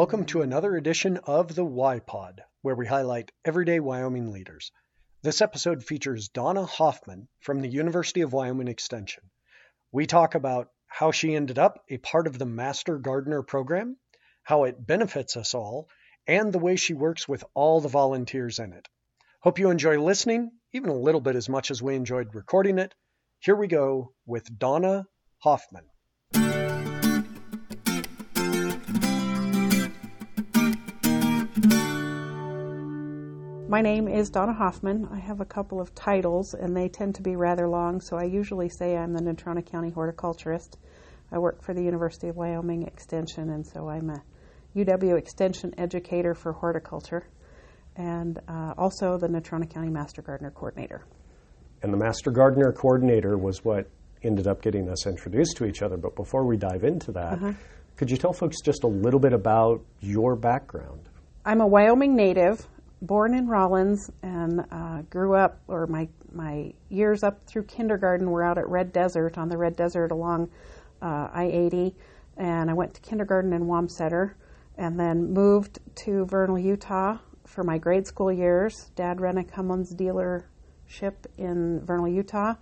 Welcome to another edition of the Y Pod, where we highlight everyday Wyoming leaders. This episode features Donna Hoffman from the University of Wyoming Extension. We talk about how she ended up a part of the Master Gardener program, how it benefits us all, and the way she works with all the volunteers in it. Hope you enjoy listening, even a little bit as much as we enjoyed recording it. Here we go with Donna Hoffman. My name is Donna Hoffman. I have a couple of titles, and they tend to be rather long, so I usually say I'm the Natrona County horticulturist. I work for the University of Wyoming Extension, and so I'm a UW Extension educator for horticulture, and uh, also the Natrona County Master Gardener Coordinator. And the Master Gardener Coordinator was what ended up getting us introduced to each other. But before we dive into that, uh-huh. could you tell folks just a little bit about your background? I'm a Wyoming native born in Rawlins and uh, grew up, or my my years up through kindergarten were out at Red Desert on the Red Desert along uh, I-80, and I went to kindergarten in Wamsutter, and then moved to Vernal, Utah for my grade school years. Dad ran a Cummins dealership in Vernal, Utah,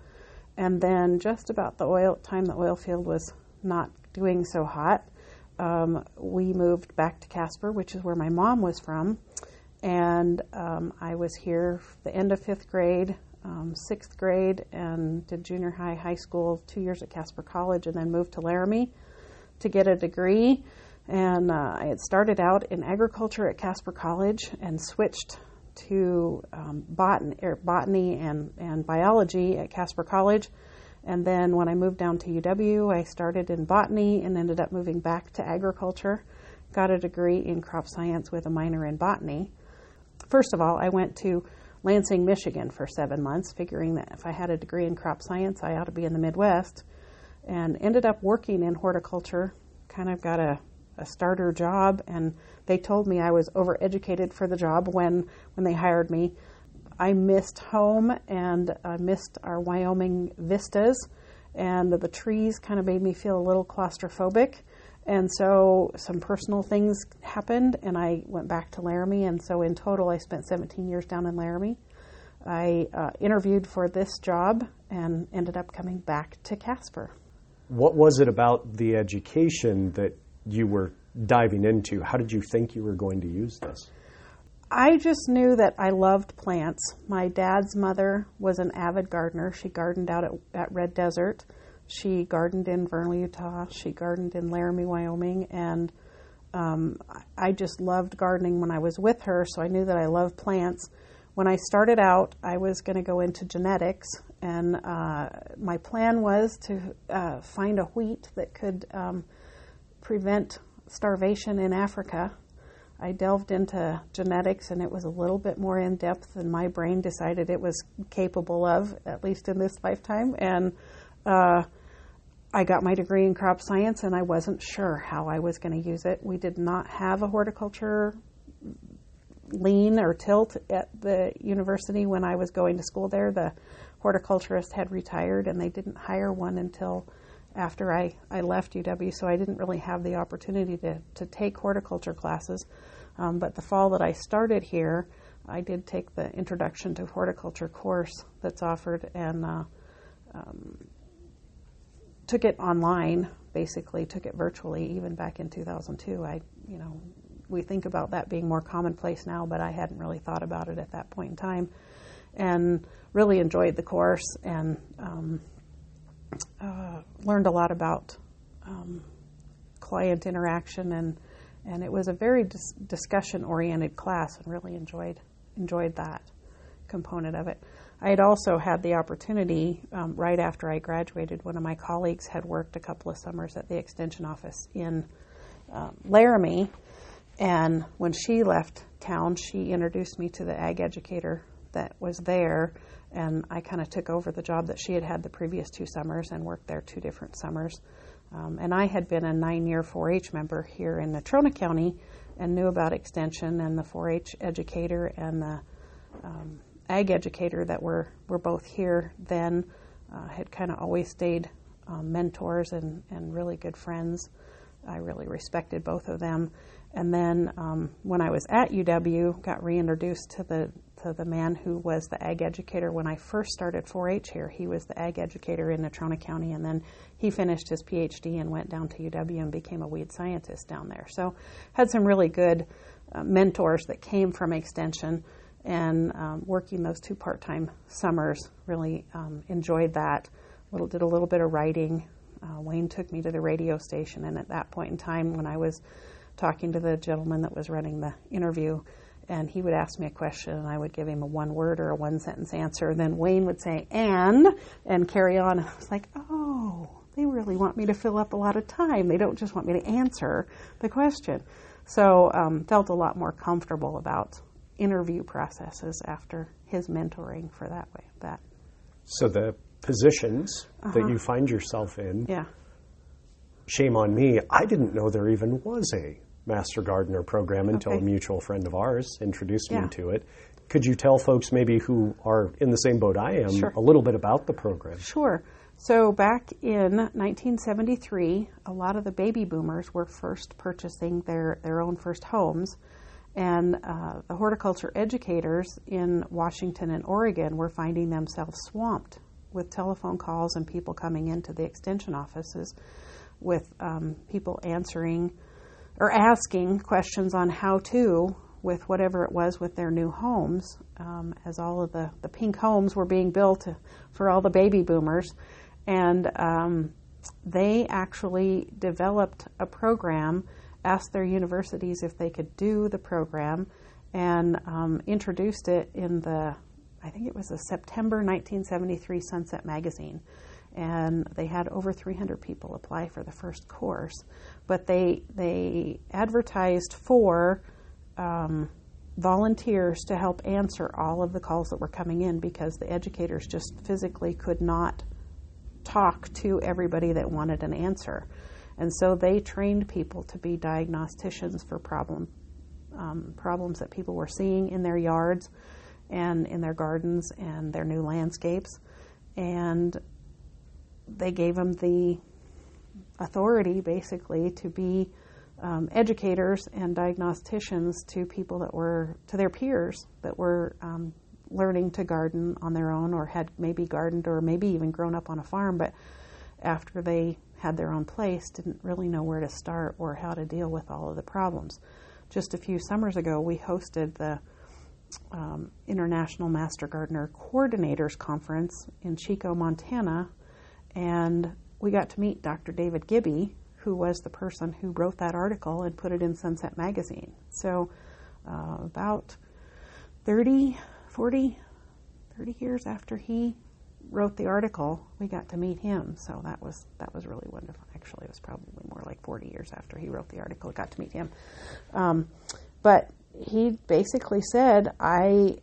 and then just about the oil time the oil field was not doing so hot, um, we moved back to Casper, which is where my mom was from and um, I was here the end of fifth grade, um, sixth grade, and did junior high, high school, two years at Casper College, and then moved to Laramie to get a degree. And uh, I had started out in agriculture at Casper College and switched to um, botany, er, botany and, and biology at Casper College. And then when I moved down to UW, I started in botany and ended up moving back to agriculture. Got a degree in crop science with a minor in botany. First of all, I went to Lansing, Michigan for seven months, figuring that if I had a degree in crop science, I ought to be in the Midwest, and ended up working in horticulture. Kind of got a, a starter job, and they told me I was overeducated for the job when, when they hired me. I missed home and I missed our Wyoming vistas, and the trees kind of made me feel a little claustrophobic. And so some personal things happened, and I went back to Laramie. And so in total, I spent 17 years down in Laramie. I uh, interviewed for this job and ended up coming back to Casper. What was it about the education that you were diving into? How did you think you were going to use this? I just knew that I loved plants. My dad's mother was an avid gardener. She gardened out at, at Red Desert. She gardened in Vernal, Utah. She gardened in Laramie, Wyoming, and um, I just loved gardening when I was with her. So I knew that I loved plants. When I started out, I was going to go into genetics, and uh, my plan was to uh, find a wheat that could um, prevent starvation in Africa. I delved into genetics, and it was a little bit more in depth than my brain decided it was capable of, at least in this lifetime. And uh, I got my degree in crop science and I wasn't sure how I was going to use it. We did not have a horticulture lean or tilt at the university when I was going to school there. The horticulturist had retired and they didn't hire one until after I, I left UW, so I didn't really have the opportunity to, to take horticulture classes. Um, but the fall that I started here, I did take the Introduction to Horticulture course that's offered, and uh, um, took it online, basically took it virtually, even back in 2002. I, you know, we think about that being more commonplace now, but I hadn't really thought about it at that point in time, and really enjoyed the course and um, uh, learned a lot about um, client interaction and and it was a very dis- discussion oriented class and really enjoyed enjoyed that component of it. I had also had the opportunity um, right after I graduated. One of my colleagues had worked a couple of summers at the extension office in um, Laramie, and when she left town, she introduced me to the ag educator that was there, and I kind of took over the job that she had had the previous two summers and worked there two different summers. Um, and I had been a nine-year 4-H member here in Natrona County and knew about extension and the 4-H educator and the um, ag educator that were, were both here then uh, had kind of always stayed um, mentors and, and really good friends. I really respected both of them. And then um, when I was at UW, got reintroduced to the to the man who was the ag educator when I first started 4-H here. He was the ag educator in Natrona County, and then he finished his PhD and went down to UW and became a weed scientist down there. So had some really good uh, mentors that came from Extension, and um, working those two part-time summers really um, enjoyed that. Little did a little bit of writing. Uh, Wayne took me to the radio station, and at that point in time, when I was talking to the gentleman that was running the interview, and he would ask me a question, and I would give him a one word or a one sentence answer. And then Wayne would say, and, and carry on. I was like, oh, they really want me to fill up a lot of time. They don't just want me to answer the question. So, um, felt a lot more comfortable about interview processes after his mentoring for that way. That. So the positions uh-huh. that you find yourself in. Yeah. Shame on me. I didn't know there even was a Master Gardener program until okay. a mutual friend of ours introduced yeah. me to it. Could you tell folks maybe who are in the same boat I am sure. a little bit about the program? Sure. So back in 1973, a lot of the baby boomers were first purchasing their, their own first homes. And uh, the horticulture educators in Washington and Oregon were finding themselves swamped with telephone calls and people coming into the extension offices with um, people answering or asking questions on how to with whatever it was with their new homes, um, as all of the, the pink homes were being built for all the baby boomers. And um, they actually developed a program, asked their universities if they could do the program, and um, introduced it in the, I think it was a September 1973 Sunset magazine and they had over 300 people apply for the first course. But they they advertised for um, volunteers to help answer all of the calls that were coming in because the educators just physically could not talk to everybody that wanted an answer. And so they trained people to be diagnosticians for problem um, problems that people were seeing in their yards and in their gardens and their new landscapes. And they gave them the authority, basically, to be um, educators and diagnosticians to people that were to their peers that were um, learning to garden on their own or had maybe gardened or maybe even grown up on a farm, but after they had their own place, didn't really know where to start or how to deal with all of the problems. Just a few summers ago, we hosted the um, International Master Gardener Coordinators Conference in Chico, Montana, and we got to meet Dr. David Gibby, who was the person who wrote that article and put it in Sunset Magazine. So, uh, about 30, 40, 30 years after he wrote the article, we got to meet him. So that was that was really wonderful. Actually, it was probably more like 40 years after he wrote the article, got to meet him. Um, but he basically said, I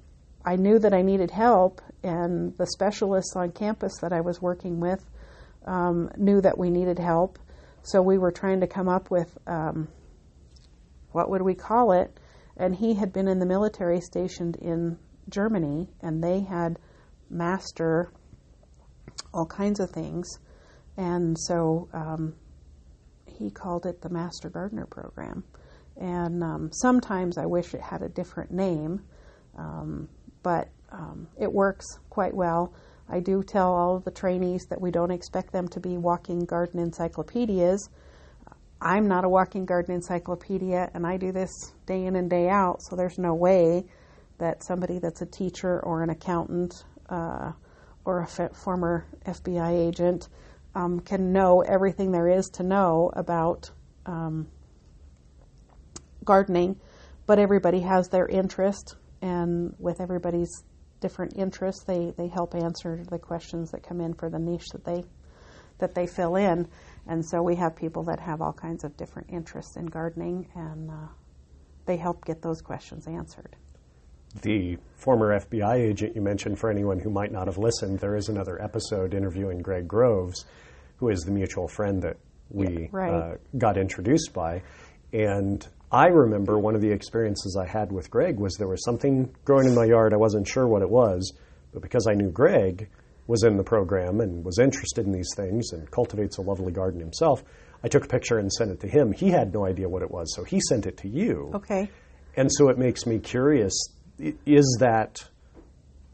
I knew that I needed help, and the specialists on campus that I was working with um, knew that we needed help. So we were trying to come up with um, what would we call it? And he had been in the military stationed in Germany, and they had master all kinds of things. And so um, he called it the Master Gardener Program. And um, sometimes I wish it had a different name, um, but um, it works quite well. I do tell all of the trainees that we don't expect them to be walking garden encyclopedias. I'm not a walking garden encyclopedia, and I do this day in and day out, so there's no way that somebody that's a teacher or an accountant uh, or a f- former FBI agent um, can know everything there is to know about um, gardening, but everybody has their interest, and with everybody's different interests. They they help answer the questions that come in for the niche that they that they fill in. And so we have people that have all kinds of different interests in gardening, and uh, they help get those questions answered. The former FBI agent you mentioned, for anyone who might not have listened, there is another episode interviewing Greg Groves, who is the mutual friend that we right. uh, got introduced by. And I remember one of the experiences I had with Greg was there was something growing in my yard. I wasn't sure what it was, but because I knew Greg was in the program and was interested in these things and cultivates a lovely garden himself, I took a picture and sent it to him. He had no idea what it was, so he sent it to you. Okay. And so it makes me curious is that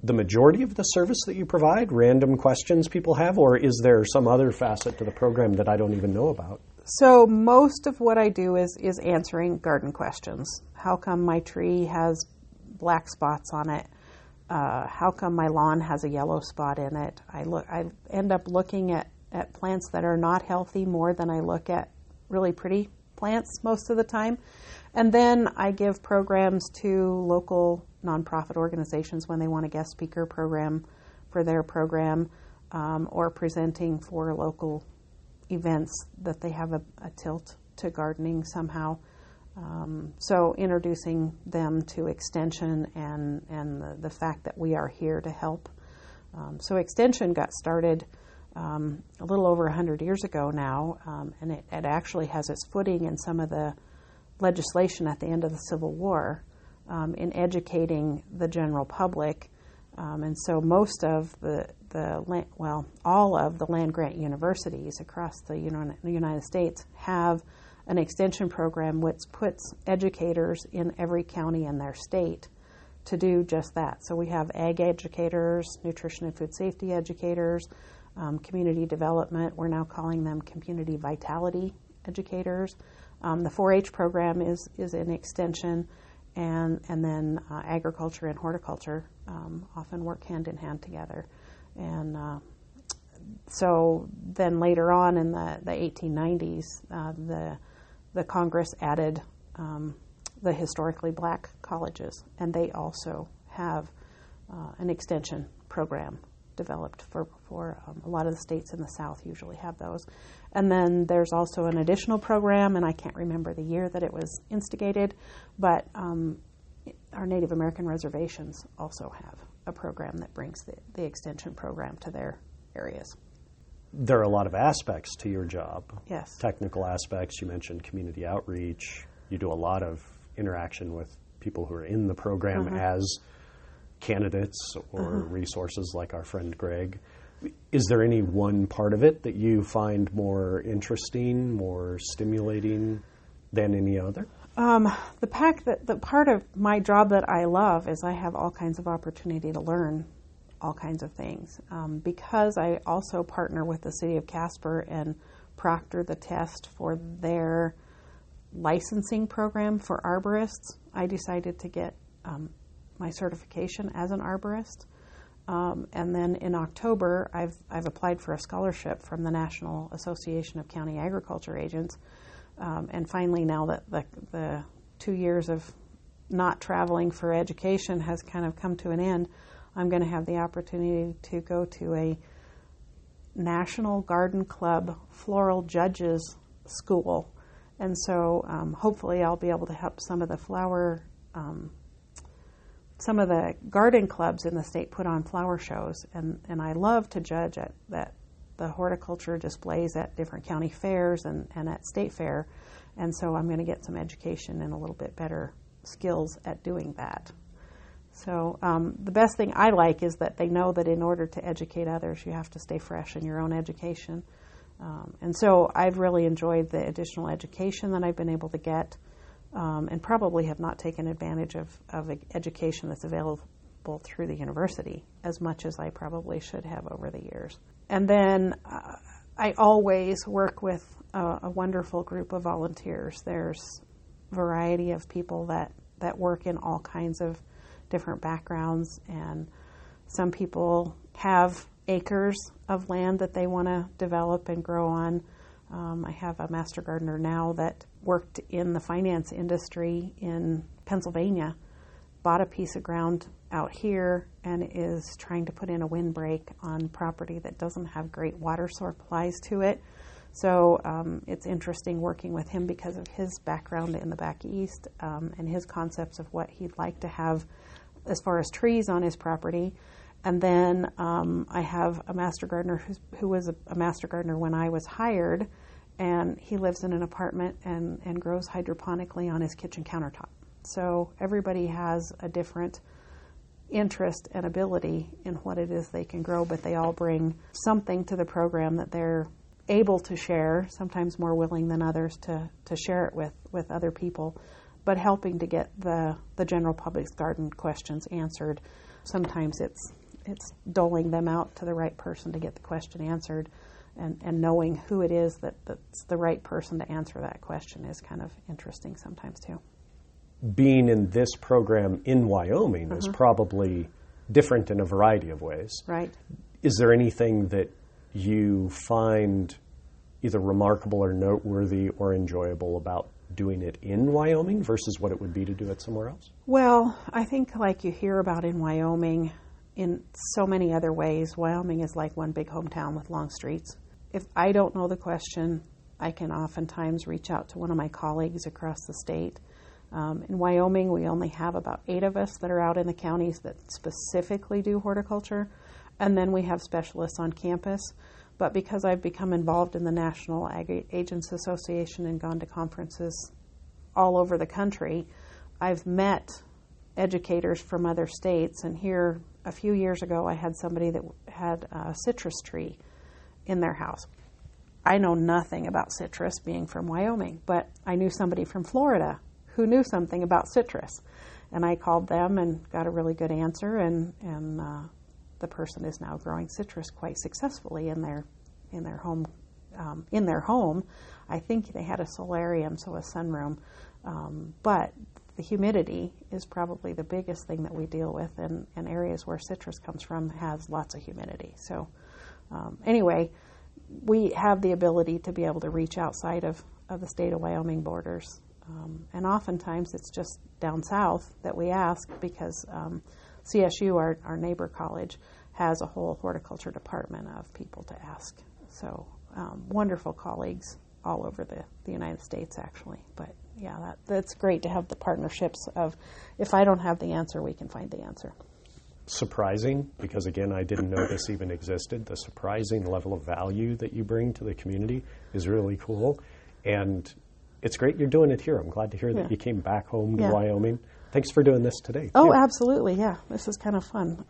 the majority of the service that you provide, random questions people have, or is there some other facet to the program that I don't even know about? So most of what I do is is answering garden questions. How come my tree has black spots on it? Uh, how come my lawn has a yellow spot in it? I look. I end up looking at at plants that are not healthy more than I look at really pretty plants most of the time. And then I give programs to local nonprofit organizations when they want a guest speaker program for their program um, or presenting for local events that they have a, a tilt to gardening somehow. Um, so introducing them to extension and and the, the, fact that we are here to help. Um, so extension got started um, a little over 100 years ago now, um, and it, it, actually has its footing in some of the legislation at the end of the Civil War um, in educating the general public. Um, and so most of the, the land, well, all of the land grant universities across the United States have an extension program which puts educators in every county in their state to do just that. So we have ag educators, nutrition and food safety educators, um, community development. We're now calling them community vitality educators. Um, the 4-H program is is an extension, and and then uh, agriculture and horticulture um, often work hand in hand together, and uh, so then later on in the, the 1890s, uh, the the Congress added um, the historically black colleges, and they also have uh, an extension program developed for, for um, a lot of the states in the South usually have those. And then there's also an additional program, and I can't remember the year that it was instigated, but um, our Native American reservations also have a program that brings the, the extension program to their areas. There are a lot of aspects to your job. Yes. Technical aspects. You mentioned community outreach. You do a lot of interaction with people who are in the program mm-hmm. as candidates or uh-huh. resources like our friend Greg. Is there any one part of it that you find more interesting, more stimulating than any other? Um, the pack that the part of my job that I love is I have all kinds of opportunity to learn all kinds of things um, because I also partner with the city of Casper and proctor the test for their licensing program for arborists. I decided to get um, my certification as an arborist. Um, and then in October, I've, I've applied for a scholarship from the National Association of County Agriculture Agents. Um, and finally, now that the, the two years of not traveling for education has kind of come to an end, I'm going to have the opportunity to go to a National Garden Club Floral Judges School. And so um, hopefully I'll be able to help some of the flower um, some of the garden clubs in the state put on flower shows, and, and I love to judge at that the horticulture displays at different county fairs and, and at state fair, and so I'm going to get some education and a little bit better skills at doing that. So um, the best thing I like is that they know that in order to educate others, you have to stay fresh in your own education. Um, and so I've really enjoyed the additional education that I've been able to get um, and probably have not taken advantage of, of education that's available through the university as much as I probably should have over the years. And then uh, I always work with a, a, wonderful group of volunteers. There's a variety of people that, that work in all kinds of different backgrounds, and some people have acres of land that they want to develop and grow on. Um, I have a master gardener now that worked in the finance industry in Pennsylvania, bought a piece of ground out here, and is trying to put in a windbreak on property that doesn't have great water supplies to it. So um, it's interesting working with him because of his background in the back east um, and his concepts of what he'd like to have as far as trees on his property. And then um, I have a master gardener who was a, a master gardener when I was hired and he lives in an apartment and, and grows hydroponically on his kitchen countertop. So everybody has a different interest and ability in what it is they can grow, but they all bring something to the program that they're able to share, sometimes more willing than others to, to share it with, with other people, but helping to get the, the general public's garden questions answered. Sometimes it's it's doling them out to the right person to get the question answered and, and knowing who it is that, that's the right person to answer that question is kind of interesting sometimes too. Being in this program in Wyoming uh-huh. is probably different in a variety of ways. Right. Is there anything that you find either remarkable or noteworthy or enjoyable about doing it in Wyoming versus what it would be to do it somewhere else? Well, I think like you hear about in Wyoming, in so many other ways, Wyoming is like one big hometown with long streets. If I don't know the question, I can oftentimes reach out to one of my colleagues across the state. Um, in Wyoming, we only have about eight of us that are out in the counties that specifically do horticulture, and then we have specialists on campus. But because I've become involved in the National Ag Agents Association and gone to conferences all over the country, I've met educators from other states. And here, a few years ago, I had somebody that had a citrus tree in their house. I know nothing about citrus being from Wyoming, but I knew somebody from Florida who knew something about citrus. And I called them and got a really good answer, and, and uh, the person is now growing citrus quite successfully in their in their home um, in their home. I think they had a solarium, so a sunroom, um, but the humidity is probably the biggest thing that we deal with, and, and areas where citrus comes from has lots of humidity. So, um, anyway, we have the ability to be able to reach outside of, of the state of Wyoming borders. Um, and oftentimes it's just down south that we ask because um, CSU, our, our neighbor college, has a whole horticulture department of people to ask. So um, wonderful colleagues all over the, the United States, actually. But yeah, that, that's great to have the partnerships of if I don't have the answer, we can find the answer. Surprising, because again, I didn't know this even existed. The surprising level of value that you bring to the community is really cool. And it's great you're doing it here. I'm glad to hear that yeah. you came back home to yeah. Wyoming. Thanks for doing this today. Oh, too. absolutely. Yeah, this is kind of fun.